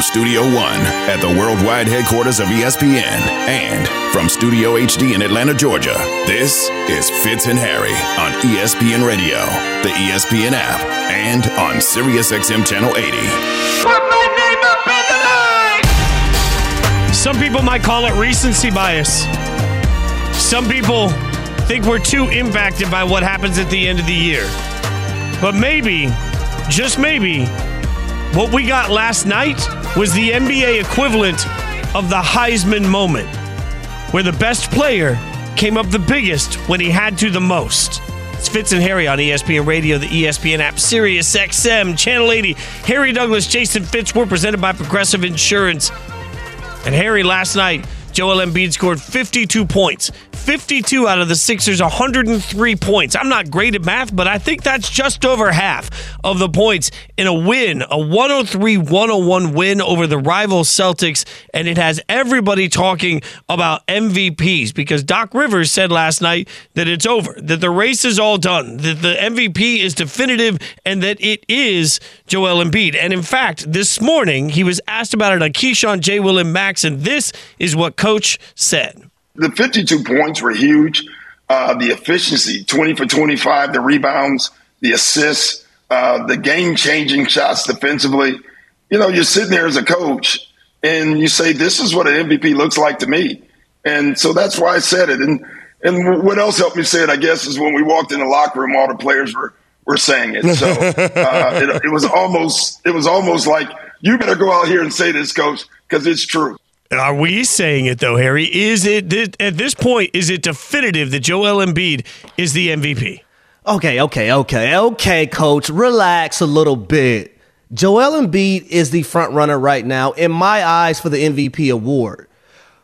From Studio One at the worldwide headquarters of ESPN and from Studio HD in Atlanta, Georgia, this is Fitz and Harry on ESPN Radio, the ESPN app, and on SiriusXM Channel 80. Put my name up in the line! Some people might call it recency bias. Some people think we're too impacted by what happens at the end of the year. But maybe, just maybe, what we got last night was the NBA equivalent of the Heisman moment, where the best player came up the biggest when he had to the most. It's Fitz and Harry on ESPN Radio, the ESPN app, Sirius XM, Channel 80. Harry Douglas, Jason Fitz, we're presented by Progressive Insurance. And Harry, last night, Joel Embiid scored 52 points. 52 out of the Sixers, 103 points. I'm not great at math, but I think that's just over half of the points in a win, a 103 101 win over the rival Celtics. And it has everybody talking about MVPs because Doc Rivers said last night that it's over, that the race is all done, that the MVP is definitive, and that it is Joel Embiid. And in fact, this morning, he was asked about it on Keyshawn J. Will and Max, and this is what Coach said the 52 points were huge. Uh, the efficiency, 20 for 25, the rebounds, the assists, uh, the game changing shots defensively. You know, you're sitting there as a coach and you say, this is what an MVP looks like to me. And so that's why I said it. And, and what else helped me say it, I guess, is when we walked in the locker room, all the players were, were saying it. So uh, it, it was almost, it was almost like, you better go out here and say this, coach, because it's true. Are we saying it though, Harry? Is it at this point? Is it definitive that Joel Embiid is the MVP? Okay, okay, okay, okay, Coach. Relax a little bit. Joel Embiid is the front runner right now in my eyes for the MVP award.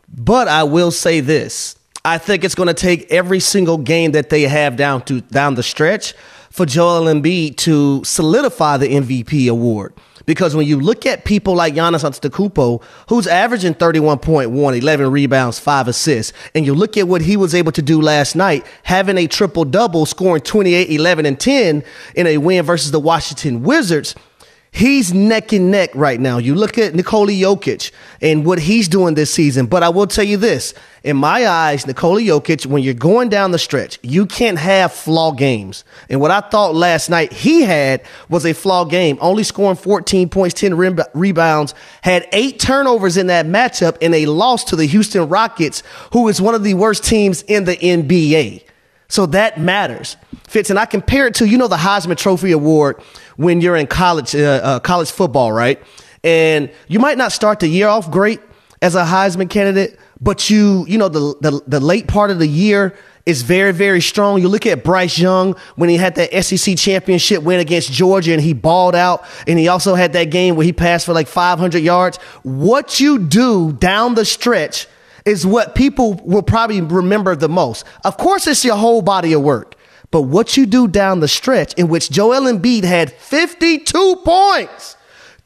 But I will say this: I think it's going to take every single game that they have down to down the stretch for Joel Embiid to solidify the MVP award. Because when you look at people like Giannis Antetokounmpo, who's averaging 31.1, 11 rebounds, 5 assists, and you look at what he was able to do last night, having a triple-double, scoring 28, 11, and 10 in a win versus the Washington Wizards – He's neck and neck right now. You look at Nikola Jokic and what he's doing this season. But I will tell you this in my eyes, Nikola Jokic, when you're going down the stretch, you can't have flaw games. And what I thought last night he had was a flaw game, only scoring 14 points, 10 rebounds, had eight turnovers in that matchup, and a loss to the Houston Rockets, who is one of the worst teams in the NBA. So that matters. Fitz, and I compare it to, you know, the Heisman Trophy Award when you're in college, uh, uh, college football, right? And you might not start the year off great as a Heisman candidate, but you, you know, the, the, the late part of the year is very, very strong. You look at Bryce Young when he had that SEC championship win against Georgia and he balled out. And he also had that game where he passed for like 500 yards. What you do down the stretch is what people will probably remember the most. Of course, it's your whole body of work. But what you do down the stretch, in which Joel Embiid had 52 points,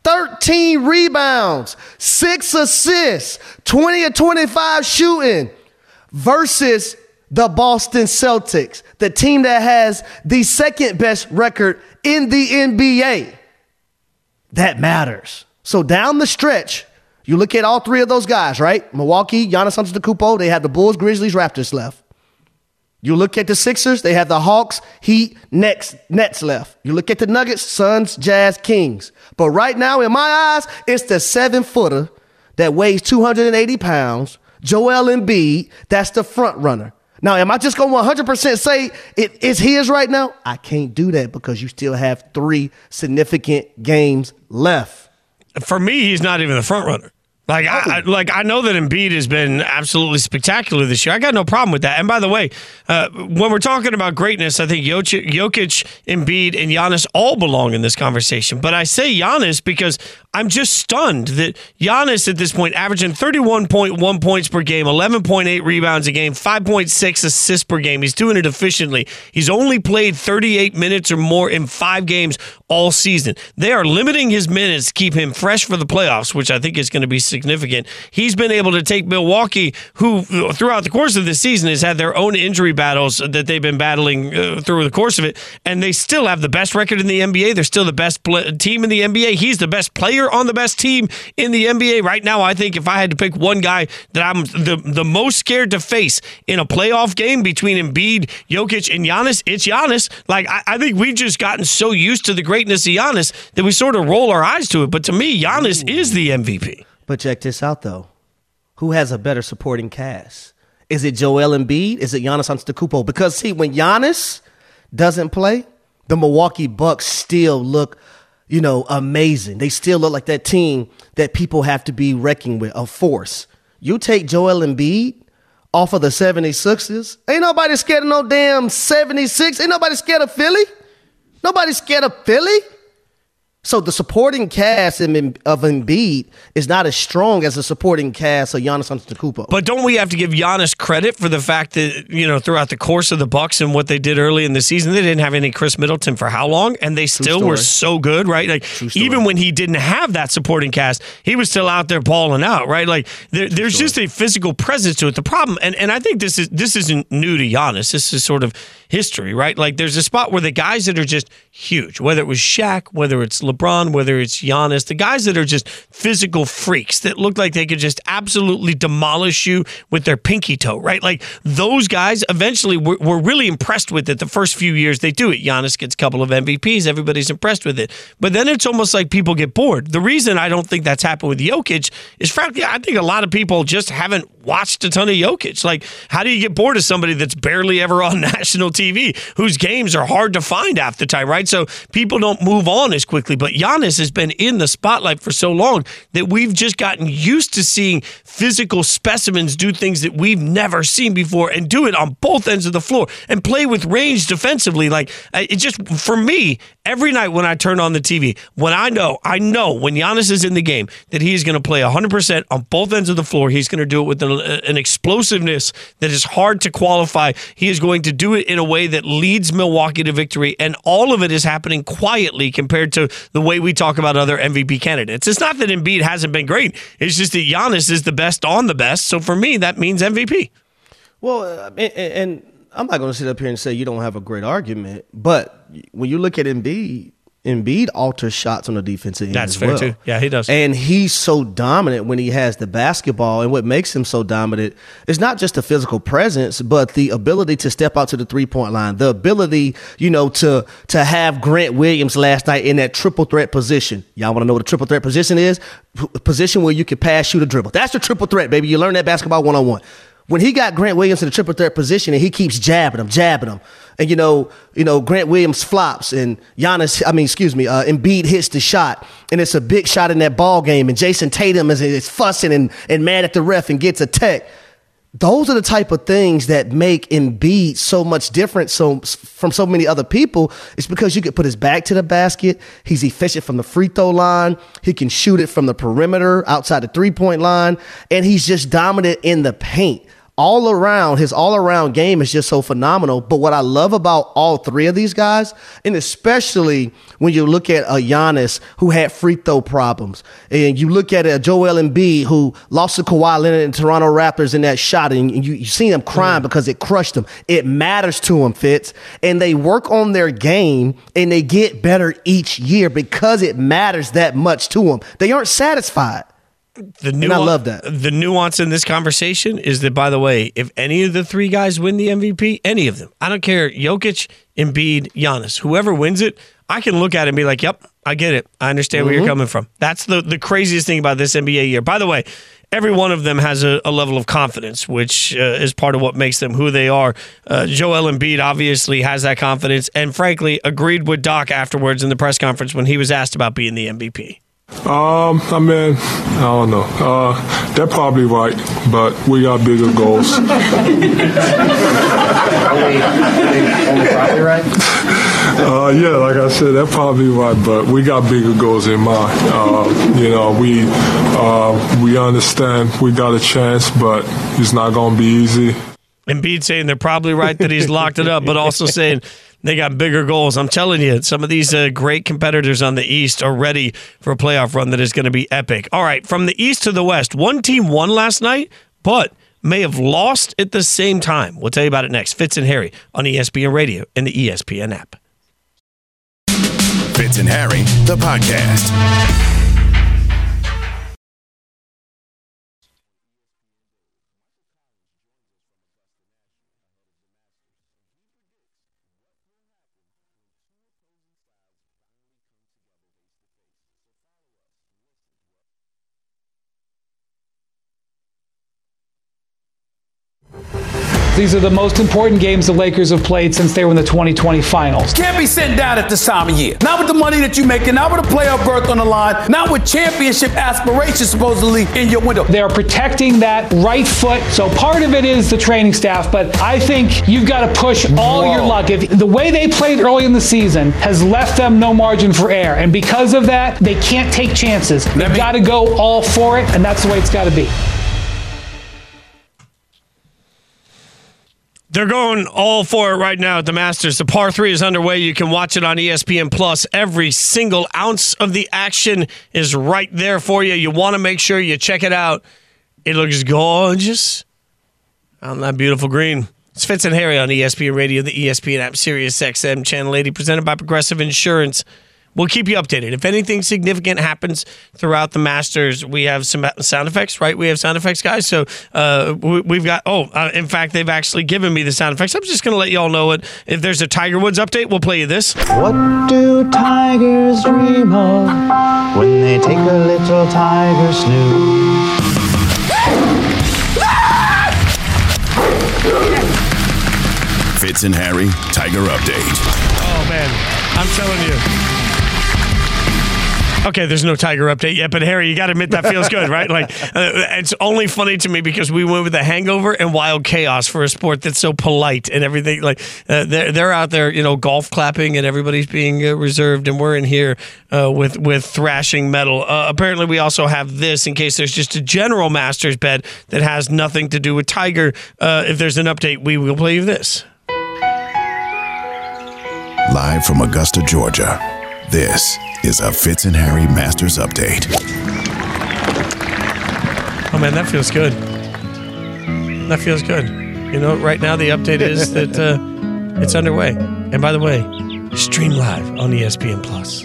13 rebounds, six assists, 20 or 25 shooting, versus the Boston Celtics, the team that has the second best record in the NBA. That matters. So down the stretch, you look at all three of those guys, right? Milwaukee, Giannis Antetokounmpo, they have the Bulls, Grizzlies, Raptors left. You look at the Sixers, they have the Hawks, Heat, Nets, Nets left. You look at the Nuggets, Suns, Jazz, Kings. But right now, in my eyes, it's the seven footer that weighs 280 pounds, Joel Embiid, that's the front runner. Now, am I just going to 100% say it is his right now? I can't do that because you still have three significant games left. For me, he's not even the front runner. Like I, I, like I know that Embiid has been absolutely spectacular this year. I got no problem with that. And by the way, uh, when we're talking about greatness, I think Jokic, Jokic, Embiid, and Giannis all belong in this conversation. But I say Giannis because I'm just stunned that Giannis at this point averaging 31.1 points per game, 11.8 rebounds a game, 5.6 assists per game. He's doing it efficiently. He's only played 38 minutes or more in five games all season. They are limiting his minutes to keep him fresh for the playoffs, which I think is going to be significant. He's been able to take Milwaukee, who throughout the course of the season has had their own injury battles that they've been battling uh, through the course of it, and they still have the best record in the NBA. They're still the best team in the NBA. He's the best player on the best team in the NBA right now. I think if I had to pick one guy that I'm the, the most scared to face in a playoff game between Embiid, Jokic, and Giannis, it's Giannis. Like, I, I think we've just gotten so used to the greatness of Giannis that we sort of roll our eyes to it. But to me, Giannis Ooh. is the MVP. But check this out, though. Who has a better supporting cast? Is it Joel Embiid? Is it Giannis Antetokounmpo? Because see, when Giannis doesn't play, the Milwaukee Bucks still look, you know, amazing. They still look like that team that people have to be reckoning with, a force. You take Joel Embiid off of the 76ers, ain't nobody scared of no damn 76. Ain't nobody scared of Philly. Nobody scared of Philly. So the supporting cast of Embiid is not as strong as the supporting cast of Giannis Antetokounmpo. But don't we have to give Giannis credit for the fact that you know throughout the course of the Bucks and what they did early in the season, they didn't have any Khris Middleton for how long, and they still were so good, right? Like even when he didn't have that supporting cast, he was still out there balling out, right? Like there, there's just a physical presence to it. The problem, and, and I think this is this isn't new to Giannis. This is sort of history, right? Like there's a spot where the guys that are just huge, whether it was Shaq, whether it's LeBron, whether it's Giannis, the guys that are just physical freaks that look like they could just absolutely demolish you with their pinky toe, right? Like those guys eventually were, were really impressed with it the first few years they do it. Giannis gets a couple of MVPs, everybody's impressed with it. But then it's almost like people get bored. The reason I don't think that's happened with Jokic is frankly, I think a lot of people just haven't watched a ton of Jokic. Like, how do you get bored of somebody that's barely ever on national TV, whose games are hard to find half the time, right? So people don't move on as quickly. But Giannis has been in the spotlight for so long that we've just gotten used to seeing physical specimens do things that we've never seen before and do it on both ends of the floor and play with range defensively. Like, it just, for me, every night when I turn on the TV, when I know, I know when Giannis is in the game that he's going to play 100% on both ends of the floor. He's going to do it with an, an explosiveness that is hard to qualify. He is going to do it in a way that leads Milwaukee to victory. And all of it is happening quietly compared to the way we talk about other MVP candidates. It's not that Embiid hasn't been great, it's just that Giannis is the best on the best. So for me, that means MVP. Well, uh, and, and I'm not going to sit up here and say you don't have a great argument, but when you look at Embiid, Embiid alters shots on the defensive end. That's fair well. too. Yeah, he does. And he's so dominant when he has the basketball. And what makes him so dominant is not just the physical presence, but the ability to step out to the three point line, the ability, you know, to to have Grant Williams last night in that triple threat position. Y'all want to know what a triple threat position is? P- position where you can pass, shoot, a dribble. That's the triple threat, baby. You learn that basketball one on one when he got Grant Williams in the triple threat position and he keeps jabbing him, jabbing him, and you know, you know, Grant Williams flops and Giannis, I mean, excuse me, uh, Embiid hits the shot and it's a big shot in that ball game and Jayson Tatum is, is fussing and, and mad at the ref and gets a tech those are the type of things that make Embiid so much different so from so many other people. It's because you can put his back to the basket. He's efficient from the free throw line. He can shoot it from the perimeter outside the three point line, and he's just dominant in the paint all around, his all around game is just so phenomenal. But what I love about all three of these guys, and especially when you look at a Giannis who had free throw problems, and you look at a Joel Embiid who lost to Kawhi Leonard and Toronto Raptors in that shot, and you, you see him crying mm. because it crushed him. It matters to him, Fitz. And they work on their game and they get better each year because it matters that much to them. They aren't satisfied the nuance, I love that. The nuance in this conversation is that, by the way, if any of the three guys win the MVP, any of them, I don't care, Jokic, Embiid, Giannis, whoever wins it, I can look at it and be like, "Yep, I get it. I understand mm-hmm. where you're mm-hmm. coming from." That's the the craziest thing about this NBA year. By the way, every one of them has a, a level of confidence, which uh, is part of what makes them who they are. Uh, Joel Embiid obviously has that confidence, and frankly, agreed with Doc afterwards in the press conference when he was asked about being the MVP. Um, I mean, I don't know. Uh, they're probably right, but we got bigger goals. are we, probably right? Uh, yeah, like I said, they're probably right, but we got bigger goals in mind. Uh, you know, we uh, we understand we got a chance, but it's not going to be easy. Embiid saying they're probably right that he's locked it up, but also saying they got bigger goals. I'm telling you, some of these uh, great competitors on the East are ready for a playoff run that is going to be epic. All right, from the East to the West, one team won last night, but may have lost at the same time. We'll tell you about it next. Fitz and Harry on ESPN Radio and the ESPN app. Fitz and Harry, the podcast. These are the most important games the Lakers have played since they were in the 2020 finals. Can't be sitting down at this time of year. Not with the money that you're making, not with a playoff berth on the line, not with championship aspirations supposedly in your window. They're protecting that right foot. So part of it is the training staff, but I think you've got to push all Whoa. your luck. If the way they played early in the season has left them no margin for error, and because of that, they can't take chances. They've got to go all for it, and that's the way it's got to be. They're going all for it right now at the Masters. The par three is underway. You can watch it on ESPN Plus. Every single ounce of the action is right there for you. You want to make sure you check it out. It looks gorgeous on that beautiful green. It's Fitz and Harry on ESPN Radio, the ESPN app, Sirius XM Channel 80, presented by Progressive Insurance. We'll keep you updated. If anything significant happens throughout the Masters, we have some sound effects, right? We have sound effects, guys. So uh, we, we've got, oh, uh, in fact, they've actually given me the sound effects. I'm just going to let you all know it. If there's a Tiger Woods update, we'll play you this. What do tigers dream of when they take a little tiger snooze? Fitz and Harry Tiger Update. Oh, man. I'm telling you. Okay, there's no Tiger update yet, but Harry, you got to admit that feels good, right? Like, uh, it's only funny to me because we went with the hangover and wild chaos for a sport that's so polite and everything. Like, uh, they're they're out there, you know, golf clapping and everybody's being uh, reserved, and we're in here uh, with with thrashing metal. Uh, apparently, we also have this in case there's just a general Masters bed that has nothing to do with Tiger. Uh, if there's an update, we will play you this. Live from Augusta, Georgia. This is a Fitz and Harry Masters Update. Oh man, that feels good. That feels good. You know, right now the update is that uh, it's underway. And by the way, stream live on ESPN Plus.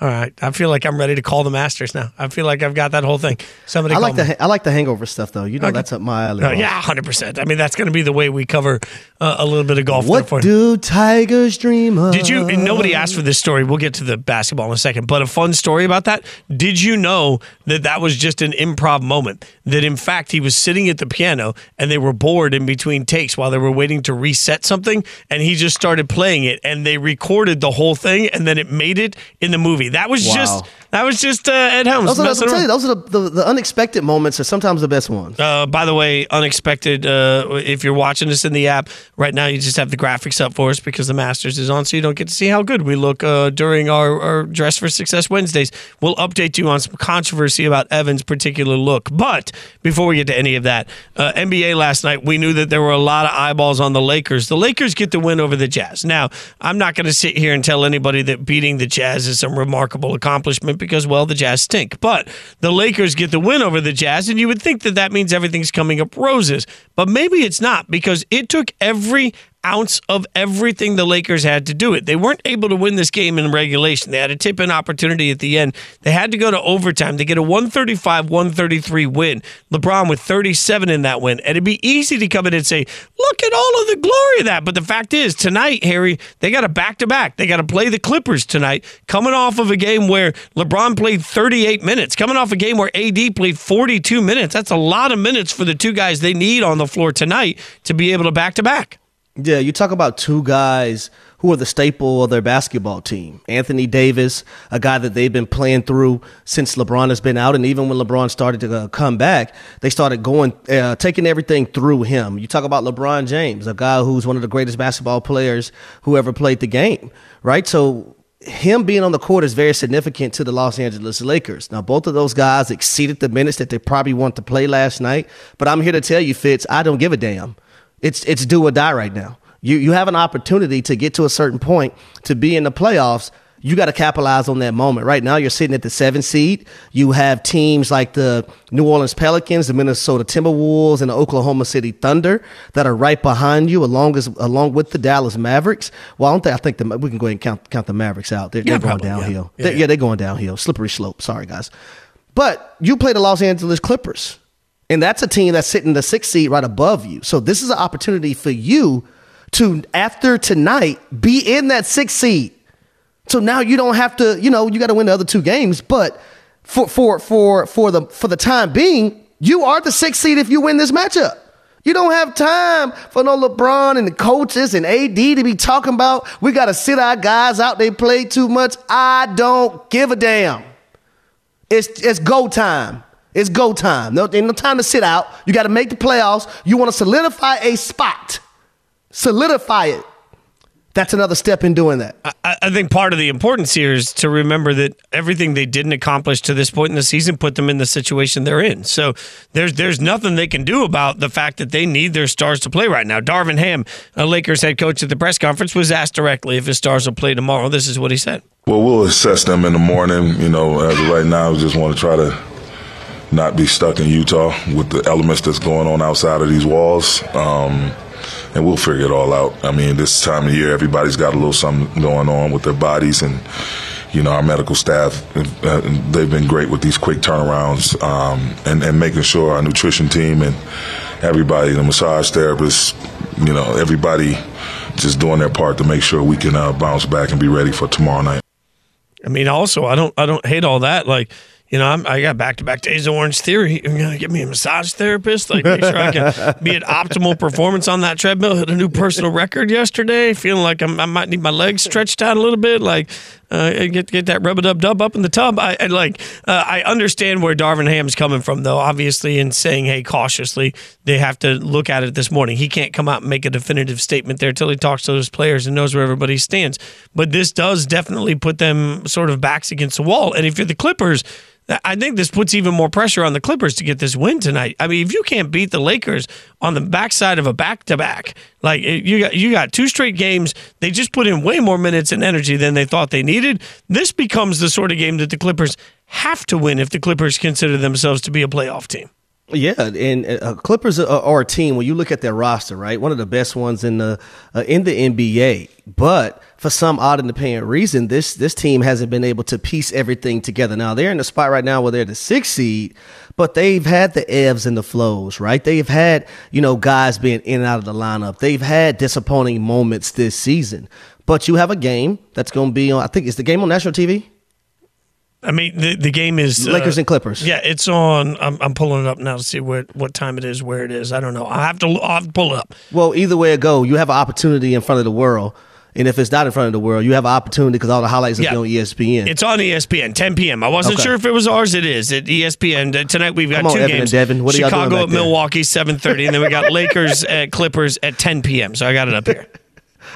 All right, I feel like I'm ready to call the Masters now. I feel like I've got that whole thing. Somebody, I like the me. I like the hangover stuff though. You know Okay. that's up my alley. Uh, yeah, hundred percent. I mean, that's going to be the way we cover uh, a little bit of golf. What for you. do tigers dream of? Did you? And nobody asked for this story. We'll get to the basketball in a second. But a fun story about that. Did you know that that was just an improv moment? That in fact he was sitting at the piano and they were bored in between takes while they were waiting to reset something, and he just started playing it, and they recorded the whole thing, and then it made it in the movie. That was Wow. just that was just uh, Ed Helms. Those are, the, you, those are the, the, the unexpected moments are sometimes the best ones. Uh, by the way, unexpected. Uh, if you're watching us in the app right now, you just have the graphics up for us because the Masters is on, so you don't get to see how good we look uh, during our, our Dress for Success Wednesdays. We'll update you on some controversy about Evan's particular look. But before we get to any of that, uh, NBA last night, we knew that there were a lot of eyeballs on the Lakers. The Lakers get the win over the Jazz. Now, I'm not going to sit here and tell anybody that beating the Jazz is some remarkable accomplishment because, well, the Jazz stink. But the Lakers get the win over the Jazz, and you would think that that means everything's coming up roses. But maybe it's not because it took every ounce of everything the Lakers had to do it. They weren't able to win this game in regulation. They had a tip in opportunity at the end. They had to go to overtime to get a 135 133 win. LeBron with 37 in that win. And it'd be easy to come in and say, look at all of the glory of that. But the fact is, tonight, Harry, they got a back to back. They got to play the Clippers tonight, coming off of a game where LeBron played 38 minutes, coming off a game where AD played 42 minutes. That's a lot of minutes for the two guys they need on the floor tonight to be able to back to back. Yeah, you talk about two guys who are the staple of their basketball team. Anthony Davis, a guy that they've been playing through since LeBron has been out, and even when LeBron started to uh, come back, they started going, uh, taking everything through him. You talk about LeBron James, a guy who's one of the greatest basketball players who ever played the game, right? So him being on the court is very significant to the Los Angeles Lakers. Now, both of those guys exceeded the minutes that they probably want to play last night, but I'm here to tell you, Fitz, I don't give a damn. It's it's do or die right now. You you have an opportunity to get to a certain point to be in the playoffs. You got to capitalize on that moment. Right now, you're sitting at the seventh seed. You have teams like the New Orleans Pelicans, the Minnesota Timberwolves, and the Oklahoma City Thunder that are right behind you, along as along with the Dallas Mavericks. Well, I don't think I think the, we can go ahead and count count the Mavericks out. They're, Yeah, they're going probably, yeah. downhill. Yeah, They- yeah. yeah, they're going downhill. Slippery slope. Sorry, guys. But you play the Los Angeles Clippers. And that's a team that's sitting the sixth seed right above you. So this is an opportunity for you to, after tonight, be in that sixth seed. So now you don't have to, you know, you got to win the other two games. But for for for for the for the time being, you are the sixth seed if you win this matchup. You don't have time for no LeBron and the coaches and AD to be talking about we got to sit our guys out. They play too much. I don't give a damn. It's it's go time. It's go time. No, ain't no time to sit out. You got to make the playoffs. You want to solidify a spot. Solidify it. That's another step in doing that. I, I think part of the importance here is to remember that everything they didn't accomplish to this point in the season put them in the situation they're in. So there's there's nothing they can do about the fact that they need their stars to play right now. Darvin Ham, a Lakers head coach at the press conference, was asked directly if his stars will play tomorrow. This is what he said. Well, we'll assess them in the morning. You know, as of right now, we just want to try to not be stuck in Utah with the elements that's going on outside of these walls. Um, and we'll figure it all out. I mean, this time of year, everybody's got a little something going on with their bodies, and you know, our medical staff, uh, they've been great with these quick turnarounds um, and, and making sure our nutrition team and everybody, the massage therapists, you know, everybody just doing their part to make sure we can uh, bounce back and be ready for tomorrow night. I mean, also, I don't, I don't hate all that. Like, you know, I'm, i got back to back days of Orange Theory. You're gonna get me a massage therapist, like make sure I can be at optimal performance on that treadmill. Hit a new personal record yesterday. Feeling like I'm, i might need my legs stretched out a little bit. Like uh, get get that rub a dub dub up in the tub. I, I like. Uh, I understand where Darvin Ham's coming from, though. Obviously, in saying, "Hey, cautiously," they have to look at it this morning. He can't come out and make a definitive statement there until he talks to those players and knows where everybody stands. But this does definitely put them sort of backs against the wall. And if you're the Clippers I think this puts even more pressure on the Clippers to get this win tonight. I mean, if you can't beat the Lakers on the backside of a back to back, like you got you got two straight games, they just put in way more minutes and energy than they thought they needed. This becomes the sort of game that the Clippers have to win if the Clippers consider themselves to be a playoff team. Yeah, and uh, Clippers are, are, a team when you look at their roster, right? One of the best ones in the uh, in the NBA. But for some odd and apparent reason, this this team hasn't been able to piece everything together. Now they're in the spot right now where they're the sixth seed, but they've had the ebbs and the flows, right? They've had you know guys being in and out of the lineup. They've had disappointing moments this season. But you have a game that's going to be on. I think it's the game on national TV. I mean, the the game is uh, Lakers and Clippers. Yeah, it's on. I'm, I'm pulling it up now to see what what time it is, where it is. I don't know. I have to. I'll have to pull it up. Well, either way it go, you have an opportunity in front of the world. And if it's not in front of the world, you have an opportunity because all the highlights are on ESPN. It's on ESPN, 10 p.m. I wasn't okay. sure if it was ours. It is at ESPN tonight. We've got on, two Evan games. Devin. What Chicago at Milwaukee, 7:30, and then we got Lakers at Clippers at 10 p.m. So I got it up here.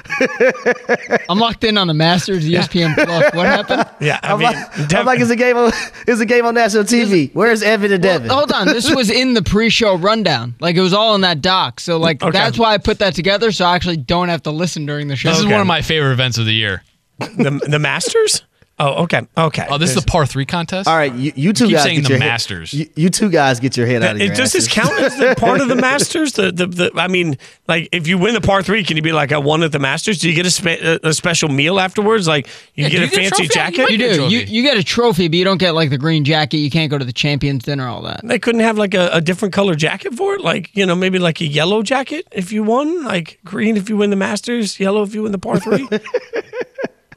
I'm locked in on the Masters ESPN Plus. What happened? Yeah, I am mean, like, I'm like, it's a game on, it's a game on national TV. Where's Evan and Devin? Hold on, this was in the pre-show rundown. Like it was all in that doc. So like okay. that's why I put that together. So I actually don't have to listen during the show. This is one of my favorite events of the year. the the Masters. Oh, okay, okay. Oh, this There's, is the par three contest. All right, you, you two you guys saying get the your Masters. Head, you, you, two guys get your head out of your. Does this count as the part of the Masters? The, the the I mean, like if you win the par three, can you be like I won at the Masters? Do you get a, spe- a special meal afterwards? Like you yeah, get a fancy a jacket? You, do. You, you get a trophy, but you don't get like the green jacket. You can't go to the champions dinner, all that. They couldn't have like a, a different color jacket for it, like you know maybe like a yellow jacket if you won, like green if you win the Masters, yellow if you win the par three.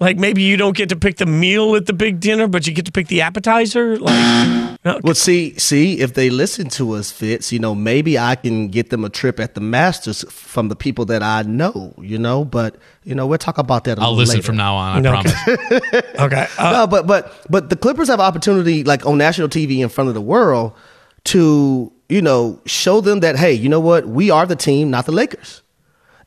Like maybe you don't get to pick the meal at the big dinner, but you get to pick the appetizer. Like, no. well, see, see, if they listen to us, Fitz, you know, maybe I can get them a trip at the Masters from the people that I know, you know. But you know, we'll talk about that. i will listen later. from now on. I promise. okay. Uh, no, but but but the Clippers have opportunity, like on national TV in front of the world, to you know show them that hey, you know what, we are the team, not the Lakers.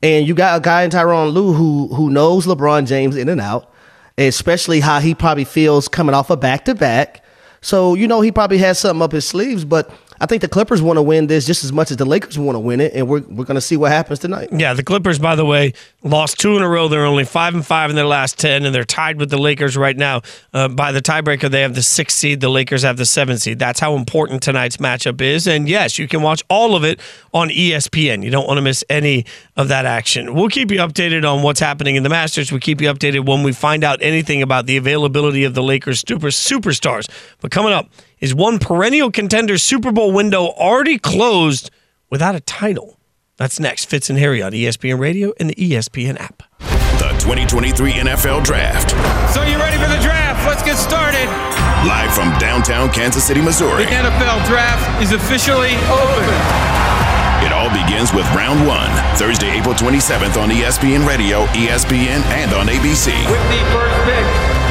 And you got a guy in Tyronn Lue who who knows LeBron James in and out, especially how he probably feels coming off a back to back. So you know he probably has something up his sleeves, but I think the Clippers want to win this just as much as the Lakers want to win it, and we're we're going to see what happens tonight. Yeah, the Clippers, by the way, lost two in a row. They're only five and five in their last ten, and they're tied with the Lakers right now. Uh, by the tiebreaker, they have the sixth seed. The Lakers have the seventh seed. That's how important tonight's matchup is. And yes, you can watch all of it on ESPN. You don't want to miss any of that action. We'll keep you updated on what's happening in the Masters. We'll keep you updated when we find out anything about the availability of the Lakers super superstars. But coming up is one perennial contender Super Bowl window already closed without a title. That's next. Fitz and Harry on ESPN Radio and the ESPN app. The 2023 NFL Draft. So you ready for the draft? Let's get started. Live from downtown Kansas City, Missouri. The NFL Draft is officially open. It all begins with round one, Thursday, April 27th on ESPN Radio, ESPN, and on ABC. With the first pick.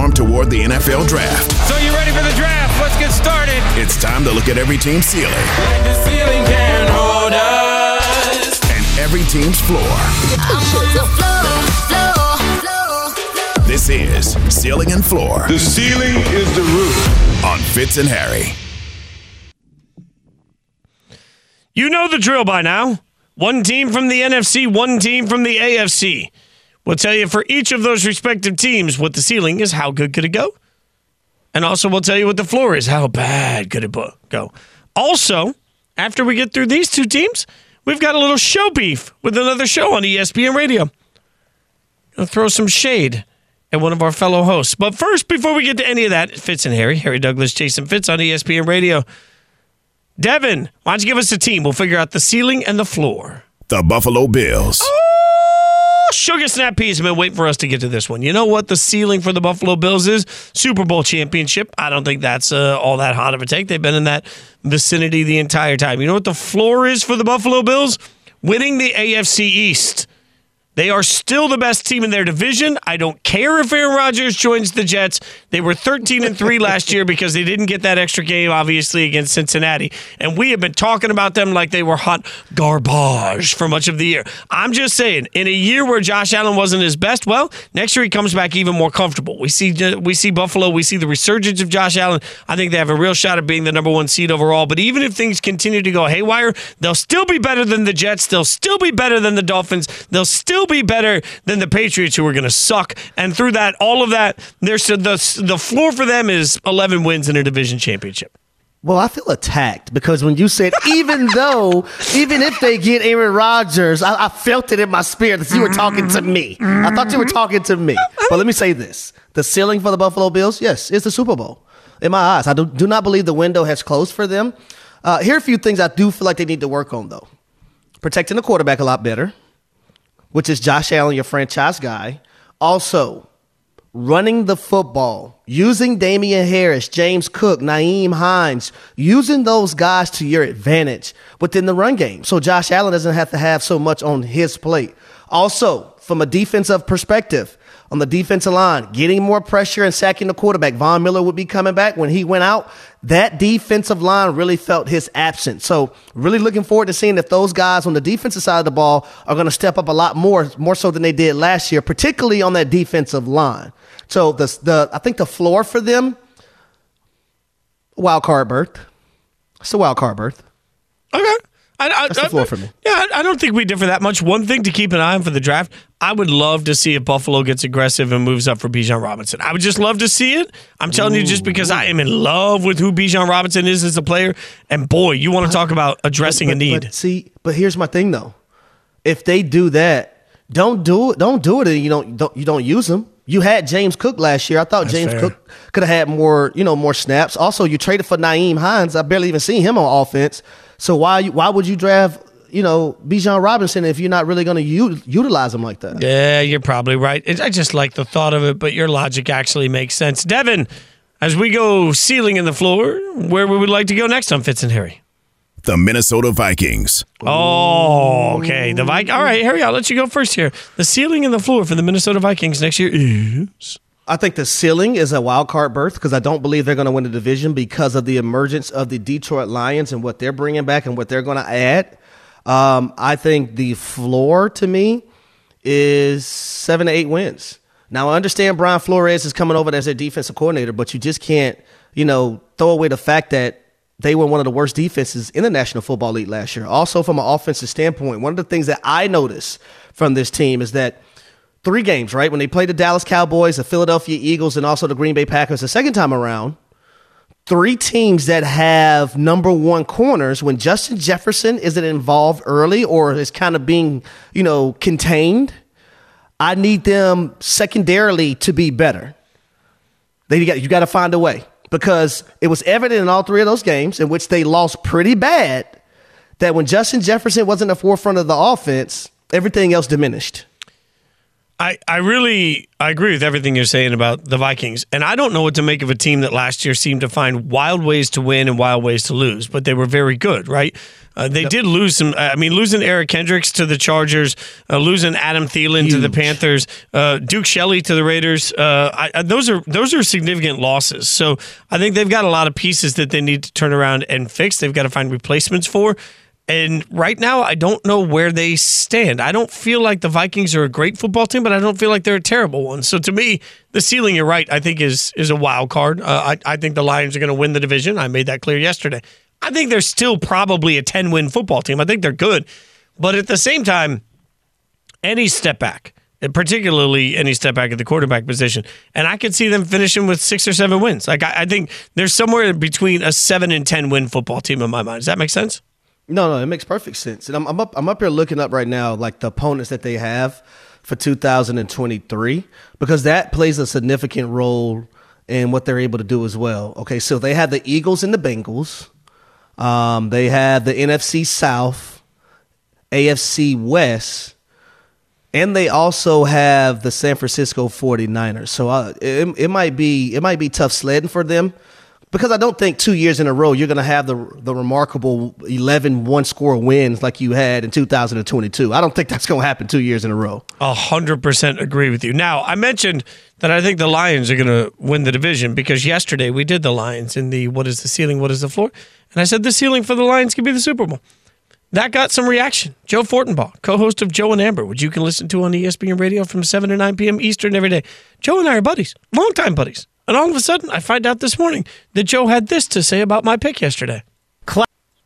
Storm toward the NFL draft, So you ready for the draft? Let's get started. it's time to look at every team's ceiling The ceiling can hold us. and every team's floor. This is Ceiling and Floor. The ceiling is the roof. on Fitz and Harry. You know the drill by now. One team from the NFC, one team from the AFC. We'll tell you for each of those respective teams what the ceiling is, how good could it go? And also, we'll tell you what the floor is, how bad could it go? Also, after we get through these two teams, we've got a little show beef with another show on ESPN Radio. Gonna throw some shade at one of our fellow hosts. But first, before we get to any of that, Fitz and Harry, Harry Douglas, Jason Fitz on ESPN Radio. Devin, why don't you give us a team? We'll figure out the ceiling and the floor. The Buffalo Bills. Oh, Sugar Snap Peas have been waiting for us to get to this one. You know what the ceiling for the Buffalo Bills is? Super Bowl championship. I don't think that's uh, all that hot of a take. They've been in that vicinity the entire time. You know what the floor is for the Buffalo Bills? Winning the AFC East. They are still the best team in their division. I don't care if Aaron Rodgers joins the Jets. They were 13 and 3 last year because they didn't get that extra game obviously against Cincinnati. And we have been talking about them like they were hot garbage for much of the year. I'm just saying, in a year where Josh Allen wasn't his best, well, next year he comes back even more comfortable. We see we see Buffalo, we see the resurgence of Josh Allen. I think they have a real shot at being the number 1 seed overall, but even if things continue to go haywire, they'll still be better than the Jets, they'll still be better than the Dolphins, they'll still be better than the Patriots who are going to suck. And through that, all of that, there's the the floor for them is 11 wins in a division championship. Well, I feel attacked because when you said, even though, even if they get Aaron Rodgers, I, I felt it in my spirit that you were talking to me. I thought you were talking to me. But let me say this the ceiling for the Buffalo Bills, yes, is the Super Bowl. In my eyes, I do, do not believe the window has closed for them. Uh, here are a few things I do feel like they need to work on, though. Protecting the quarterback a lot better, which is Josh Allen, your franchise guy. Also, running the football, using Damien Harris, James Cook, Nyheim Hines, using those guys to your advantage within the run game. So Josh Allen doesn't have to have so much on his plate. Also, from a defensive perspective, on the defensive line, getting more pressure and sacking the quarterback. Von Miller would be coming back. When he went out, that defensive line really felt his absence. So, really looking forward to seeing if those guys on the defensive side of the ball are going to step up a lot more, more so than they did last year, particularly on that defensive line. So, the, the I think the floor for them, wild card berth. It's a wild card berth. Okay. I, I, That's the I- floor for me. Yeah, I, I don't think we differ that much. One thing to keep an eye on for the draft, I would love to see if Buffalo gets aggressive and moves up for Bijan Robinson. I would just love to see it. I'm telling you, just because I am in love with who Bijan Robinson is as a player. And boy, you want to talk about addressing but, a need. But see, but here's my thing though. If they do that, don't do it. Don't do it. And you don't, don't you don't use them. You had James Cook last year. I thought That's James fair. Cook could have had more, you know, more snaps. Also, you traded for Nyheim Hines. I barely even seen him on offense. So why why would you draft, you know, Bijan Robinson if you're not really going to u- utilize him like that? Yeah, you're probably right. It- I just like the thought of it, but your logic actually makes sense. Devin, as we go ceiling in the floor, where would we would like to go next on Fitz and Harry? The Minnesota Vikings. Oh, okay. The Vikings. All right, Harry, I'll let you go first here. The ceiling and the floor for the Minnesota Vikings next year is. I think the ceiling is a wild card berth because I don't believe they're going to win the division because of the emergence of the Detroit Lions and what they're bringing back and what they're going to add. Um, I think the floor to me is seven to eight wins. Now I understand Brian Flores is coming over as their defensive coordinator, but you just can't, you know, throw away the fact that they were one of the worst defenses in the National Football League last year. Also, from an offensive standpoint, one of the things that I noticed from this team is that three games, right? When they played the Dallas Cowboys, the Philadelphia Eagles, and also the Green Bay Packers the second time around, three teams that have number one corners when Justin Jefferson isn't involved early or is kind of being, you know, contained. I need them secondarily to be better. They got you got to find a way because it was evident in all three of those games in which they lost pretty bad that when Justin Jefferson wasn't the forefront of the offense, everything else diminished. I, I really I agree with everything you're saying about the Vikings, and I don't know what to make of a team that last year seemed to find wild ways to win and wild ways to lose, but they were very good, right? Uh, they yep. did lose some. I mean, losing Eric Kendricks to the Chargers, uh, losing Adam Thielen Huge. to the Panthers, uh, Duke Shelley to the Raiders. Uh, I, those are those are significant losses. So I think they've got a lot of pieces that they need to turn around and fix. They've got to find replacements for. And right now, I don't know where they stand. I don't feel like the Vikings are a great football team, but I don't feel like they're a terrible one. So to me, the ceiling, you're right, I think is is a wild card. Uh, I, I think the Lions are going to win the division. I made that clear yesterday. I think they're still probably a 10 win football team. I think they're good. But at the same time, any step back, particularly any step back at the quarterback position, and I could see them finishing with six or seven wins. Like I, I think there's somewhere between a seven and 10 win football team in my mind. Does that make sense? No, no, it makes perfect sense. And I'm, I'm up I'm up here looking up right now like the opponents that they have for 2023 because that plays a significant role in what they're able to do as well. Okay, so they have the Eagles and the Bengals. Um, they have the NFC South, AFC West, and they also have the San Francisco 49ers. So uh, it, it might be it might be tough sledding for them because I don't think two years in a row you're going to have the the remarkable 11 one score wins like you had in 2022. I don't think that's going to happen two years in a row. A hundred percent agree with you. Now I mentioned that I think the Lions are going to win the division because yesterday we did the Lions in the what is the ceiling, what is the floor, and I said the ceiling for the Lions could be the Super Bowl. That got some reaction. Joe Fortenbaugh, co-host of Joe and Amber, which you can listen to on ESPN Radio from 7 to 9 p.m. Eastern every day. Joe and I are buddies, longtime buddies. And all of a sudden, I find out this morning that Joe had this to say about my pick yesterday.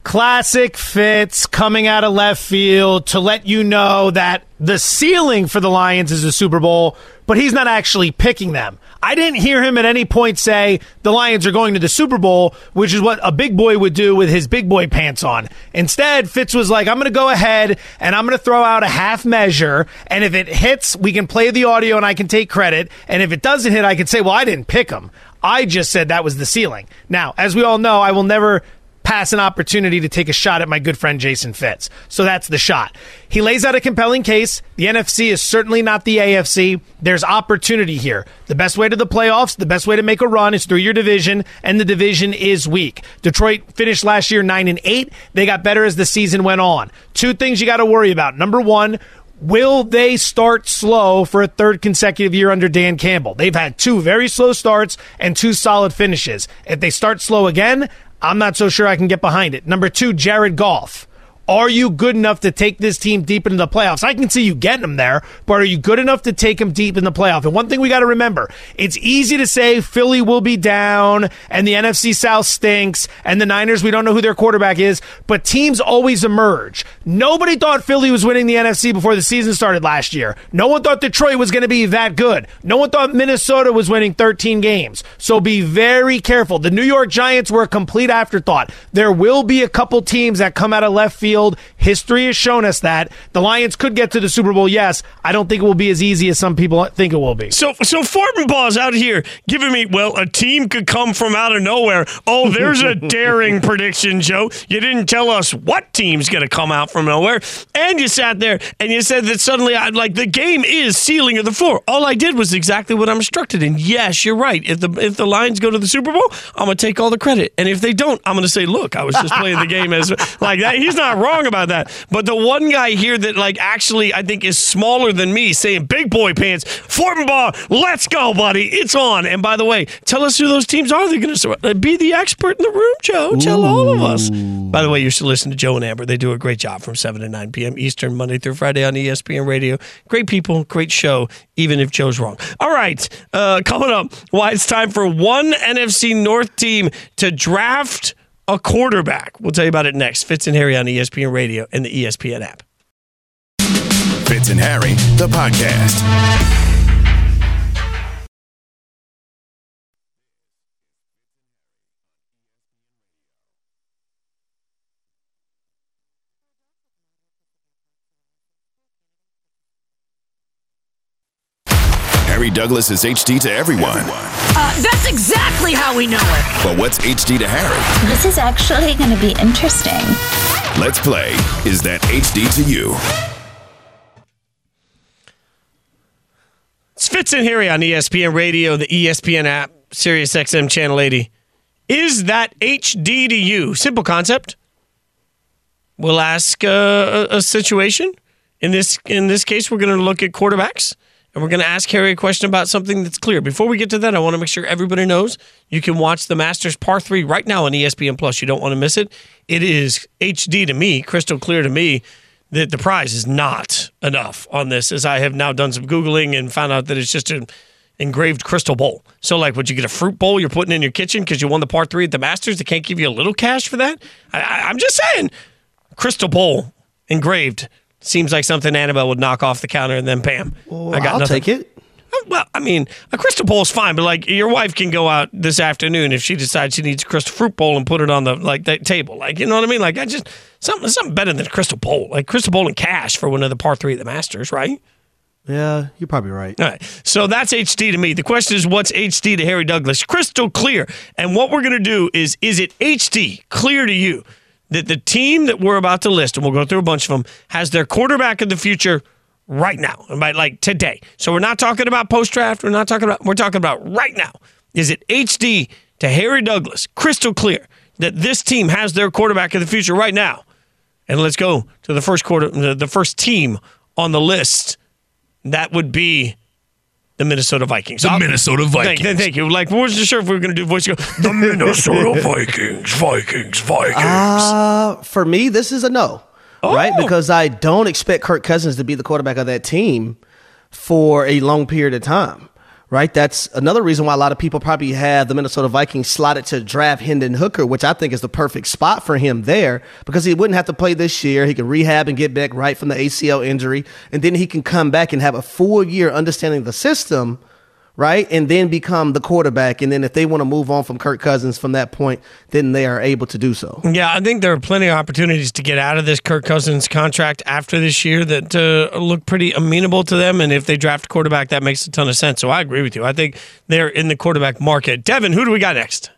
Cla- classic Fitz coming out of left field to let you know that the ceiling for the Lions is a Super Bowl, but he's not actually picking them. I didn't hear him at any point say the Lions are going to the Super Bowl, which is what a big boy would do with his big boy pants on. Instead, Fitz was like, I'm going to go ahead and I'm going to throw out a half measure. And if it hits, we can play the audio and I can take credit. And if it doesn't hit, I can say, well, I didn't pick him. I just said that was the ceiling. Now, as we all know, I will never pass an opportunity to take a shot at my good friend Jason Fitz. So that's the shot. He lays out a compelling case. The NFC is certainly not the AFC. There's opportunity here. The best way to the playoffs, the best way to make a run is through your division, and the division is weak. Detroit finished last year 9 and 8. They got better as the season went on. Two things you got to worry about. Number 1, Will they start slow for a third consecutive year under Dan Campbell? They've had two very slow starts and two solid finishes. If they start slow again, I'm not so sure I can get behind it. Number two, Jared Goff. Are you good enough to take this team deep into the playoffs? I can see you getting them there, but are you good enough to take them deep in the playoff? And one thing we got to remember, it's easy to say Philly will be down and the NFC South stinks and the Niners, we don't know who their quarterback is, but teams always emerge. Nobody thought Philly was winning the NFC before the season started last year. No one thought Detroit was going to be that good. No one thought Minnesota was winning 13 games. So be very careful. The New York Giants were a complete afterthought. There will be a couple teams that come out of left field. History has shown us that the Lions could get to the Super Bowl. Yes, I don't think it will be as easy as some people think it will be. So, so Fortenbaugh's out here giving me, well, a team could come from out of nowhere. Oh, there's a daring prediction, Joe. You didn't tell us what team's going to come out from nowhere, and you sat there and you said that suddenly, I'm like the game is ceiling of the floor. All I did was exactly what I'm instructed. And yes, you're right. If the if the Lions go to the Super Bowl, I'm gonna take all the credit, and if they don't, I'm gonna say, look, I was just playing the game as like that. He's not wrong about that. But the one guy here that like actually I think is smaller than me saying big boy pants, Fortenbaugh, let's go, buddy. It's on. And by the way, tell us who those teams are. They're going to be the expert in the room, Joe. Tell Ooh. all of us. By the way, you should listen to Joe and Amber. They do a great job from 7 to 9 p.m. Eastern, Monday through Friday on ESPN Radio. Great people, great show, even if Joe's wrong. All right, uh, coming up, why it's time for one NFC North team to draft a quarterback. We'll tell you about it next. Fitz and Harry on ESPN Radio and the ESPN app. Fitz and Harry, the podcast. Harry Douglas is HD to everyone. Uh, that's exactly how we know it. But what's HD to Harry? This is actually going to be interesting. Let's play Is That HD to You? It's Fitz and Harry on ESPN Radio, the ESPN app, Sirius XM Channel 80. Is that HD to you? Simple concept. We'll ask uh, a, a situation. In this in this case, we're going to look at quarterbacks, and we're going to ask Harry a question about something that's clear. Before we get to that, I want to make sure everybody knows you can watch the Masters Par Three right now on ESPN Plus. You don't want to miss it. It is HD to me, crystal clear to me that the prize is not enough on this, as I have now done some Googling and found out that it's just an engraved crystal bowl. So, like, would you get a fruit bowl you're putting in your kitchen because you won the par three at the Masters? They can't give you a little cash for that? I, I, I'm just saying, crystal bowl engraved seems like something Annabelle would knock off the counter and then bam. Well, I got I'll nothing. take it. Uh, well, I mean, a crystal bowl is fine, but like your wife can go out this afternoon if she decides she needs a crystal fruit bowl and put it on the like that table. Like you know what I mean? Like I just something something better than a crystal bowl. Like crystal bowl and cash for one of the par three of the Masters, right? Yeah, you're probably right. All right. So that's HD to me. The question is, what's HD to Harry Douglas? Crystal clear. And what we're going to do is, is it HD clear to you that the team that we're about to list, and we'll go through a bunch of them, has their quarterback of the future right now, like today? So we're not talking about post draft. We're not talking about. We're talking about right now. Is it HD to Harry Douglas? Crystal clear that this team has their quarterback of the future right now. And let's go to the first quarter, the first team on the list. That would be the Minnesota Vikings. The I'll- Minnesota Vikings. thank you. Like, wasn't sure if we were going to do voice. Go, the Minnesota Vikings, Vikings, Vikings. Uh, for me, this is a no, right? Oh. Because I don't expect Kirk Cousins to be the quarterback of that team for a long period of time, right? That's another reason why a lot of people probably have the Minnesota Vikings slotted to draft Hendon Hooker, which I think is the perfect spot for him there because he wouldn't have to play this year. He can rehab and get back right from the ACL injury, and then he can come back and have a full year understanding the system right? And then become the quarterback. And then if they want to move on from Kirk Cousins from that point, then they are able to do so. Yeah, I think there are plenty of opportunities to get out of this Kirk Cousins contract after this year that uh, look pretty amenable to them. And if they draft a quarterback, that makes a ton of sense. So I agree with you. I think they're in the quarterback market. Devin, who do we got next?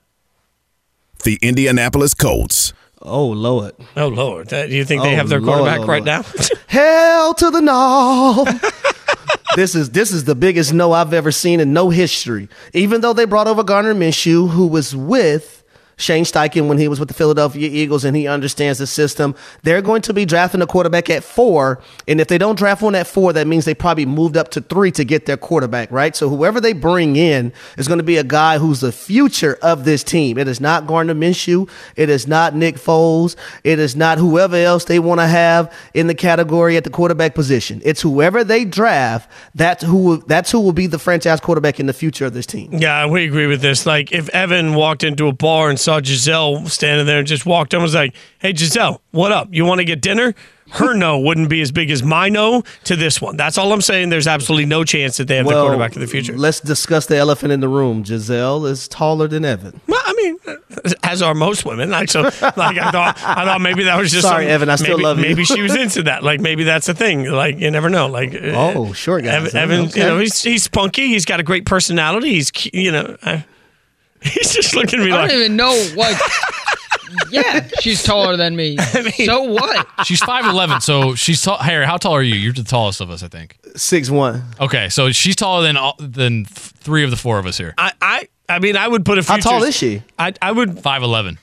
The Indianapolis Colts. Oh, Lord. Oh, Lord. Do you think they Oh, have their Lord, quarterback Lord, right Lord. now? Hell to the no. this is this is the biggest no I've ever seen in no history. Even though they brought over Gardner Minshew, who was with Shane Steichen when he was with the Philadelphia Eagles and he understands the system. They're going to be drafting a quarterback at four. And if they don't draft one at four, that means they probably moved up to three to get their quarterback, right? So whoever they bring in is going to be a guy who's the future of this team. It is not Gardner Minshew. It is not Nick Foles. It is not whoever else they want to have in the category at the quarterback position. It's whoever they draft. That's who. That's who will be the franchise quarterback in the future of this team. Yeah, we agree with this. Like, if Evan walked into a bar and saw Giselle standing there and just walked on, was like, "Hey, Giselle, what up? You want to get dinner?" Her no wouldn't be as big as my no to this one. That's all I'm saying. There's absolutely no chance that they have the quarterback of the future. Let's discuss the elephant in the room. Giselle is taller than Evan. Well, I mean, as are most women. Like, so, like I thought, I thought maybe that was just. Sorry, Evan, I still maybe, love you. Maybe she was into that. Like, maybe that's a thing. Like, you never know. Like, uh, Oh, sure, guys. Evan, Evan Okay. you know, he's he's spunky. He's got a great personality. He's, you know, I, he's just looking at me like I like. don't even know what. yeah, she's taller than me. so what? She's five eleven, so she's tall. Harry, how tall are you? You're the tallest of us, I think. Six one. Okay, so she's taller than all, than th- three of the four of us here. I, I, I mean, I would put a. How Futures, tall is she? I, I would. Five eleven.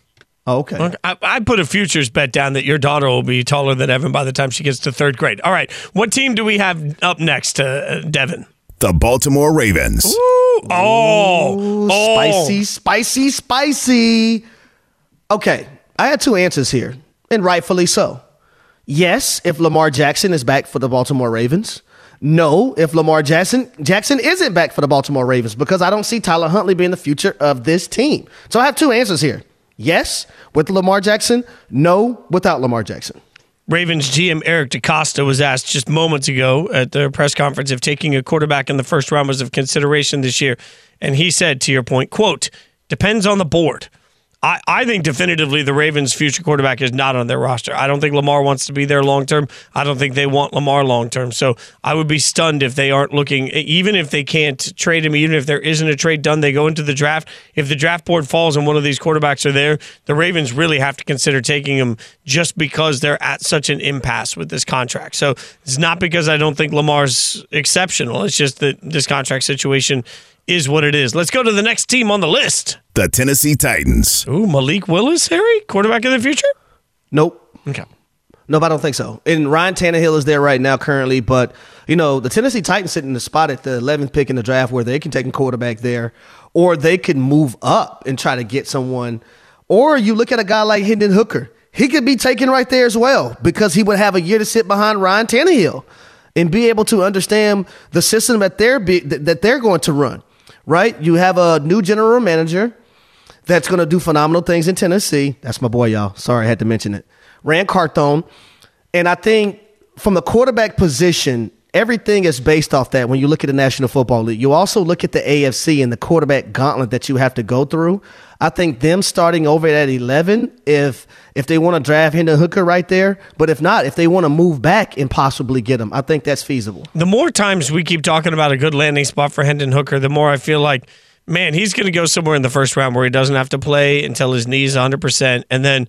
Oh, okay. I, I put a futures bet down that your daughter will be taller than Evan by the time she gets to third grade. All right, what team do we have up next, uh, Devin? The Baltimore Ravens. Ooh, oh, oh. Spicy, spicy, spicy. Okay, I had two answers here, and rightfully so. Yes, if Lamar Jackson is back for the Baltimore Ravens. No, if Lamar Jackson Jackson isn't back for the Baltimore Ravens, because I don't see Tyler Huntley being the future of this team. So I have two answers here. Yes, with Lamar Jackson. No, without Lamar Jackson. Ravens GM Eric DeCosta was asked just moments ago at their press conference if taking a quarterback in the first round was of consideration this year. And he said, to your point, quote, depends on the board. I, I think definitively the Ravens' future quarterback is not on their roster. I don't think Lamar wants to be there long term. I don't think they want Lamar long term. So I would be stunned if they aren't looking, even if they can't trade him, even if there isn't a trade done, they go into the draft. If the draft board falls and one of these quarterbacks are there, the Ravens really have to consider taking him just because they're at such an impasse with this contract. So it's not because I don't think Lamar's exceptional. It's just that this contract situation is what it is. Let's go to the next team on the list. The Tennessee Titans. Ooh, Malik Willis, Harry, quarterback of the future. Nope. Okay. Nope, I don't think so. And Ryan Tannehill is there right now currently, but you know the Tennessee Titans sitting in the spot at the 11th pick in the draft where they can take a quarterback there, or they could move up and try to get someone. Or you look at a guy like Hendon Hooker, he could be taken right there as well because he would have a year to sit behind Ryan Tannehill and be able to understand the system that they're be, that they're going to run right? You have a new general manager that's going to do phenomenal things in Tennessee. That's my boy, y'all. Sorry, I had to mention it. Ran Carthon. And I think from the quarterback position, everything is based off that when you look at the National Football League. You also look at the AFC and the quarterback gauntlet that you have to go through. I think them starting over at 11, if if they want to draft Hendon Hooker right there, but if not, if they want to move back and possibly get him, I think that's feasible. The more times we keep talking about a good landing spot for Hendon Hooker, the more I feel like – man, he's going to go somewhere in the first round where he doesn't have to play until his knee's 100%, and then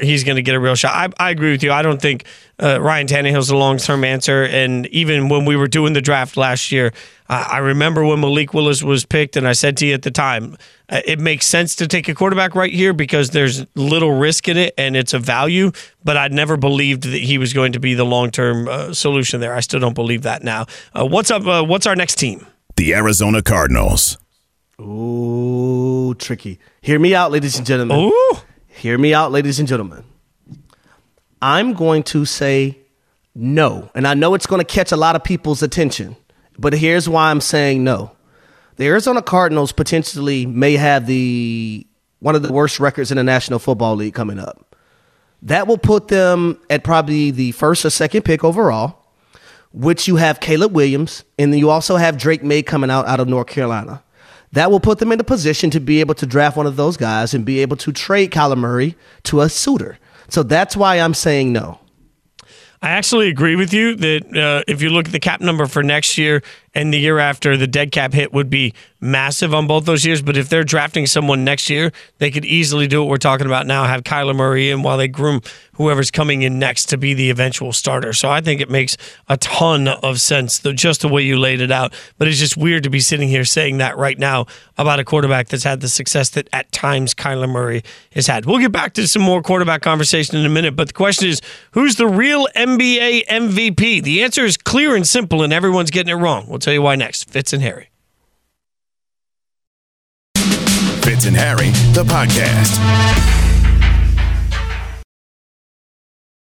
he's going to get a real shot. I, I, agree with you. I don't think uh, Ryan Tannehill's a long term answer. And even when we were doing the draft last year, I, I remember when Malik Willis was picked, and I said to you at the time, it makes sense to take a quarterback right here because there's little risk in it and it's a value. But I'd never believed that he was going to be the long term uh, solution there. I still don't believe that now. Uh, what's up? Uh, what's our next team? The Arizona Cardinals. Ooh, tricky. Hear me out, ladies and gentlemen. Ooh. Hear me out, ladies and gentlemen. I'm going to say no. And I know it's going to catch a lot of people's attention, but here's why I'm saying no. The Arizona Cardinals potentially may have the one of the worst records in the National Football League coming up. That will put them at probably the first or second pick overall, which you have Caleb Williams, and then you also have Drake Maye coming out out of North Carolina that will put them in a position to be able to draft one of those guys and be able to trade Kyler Murray to a suitor. So that's why I'm saying no. I actually agree with you that uh, if you look at the cap number for next year and the year after, the dead cap hit would be massive on both those years. But if they're drafting someone next year, they could easily do what we're talking about now, have Kyler Murray in while they groom whoever's coming in next to be the eventual starter. So I think it makes a ton of sense, though, just the way you laid it out. But it's just weird to be sitting here saying that right now about a quarterback that's had the success that at times Kyler Murray has had. We'll get back to some more quarterback conversation in a minute. But the question is, who's the real NBA MVP? The answer is clear and simple, and everyone's getting it wrong. We'll tell you why next. Fitz and Harry. Fitz and Harry, the podcast.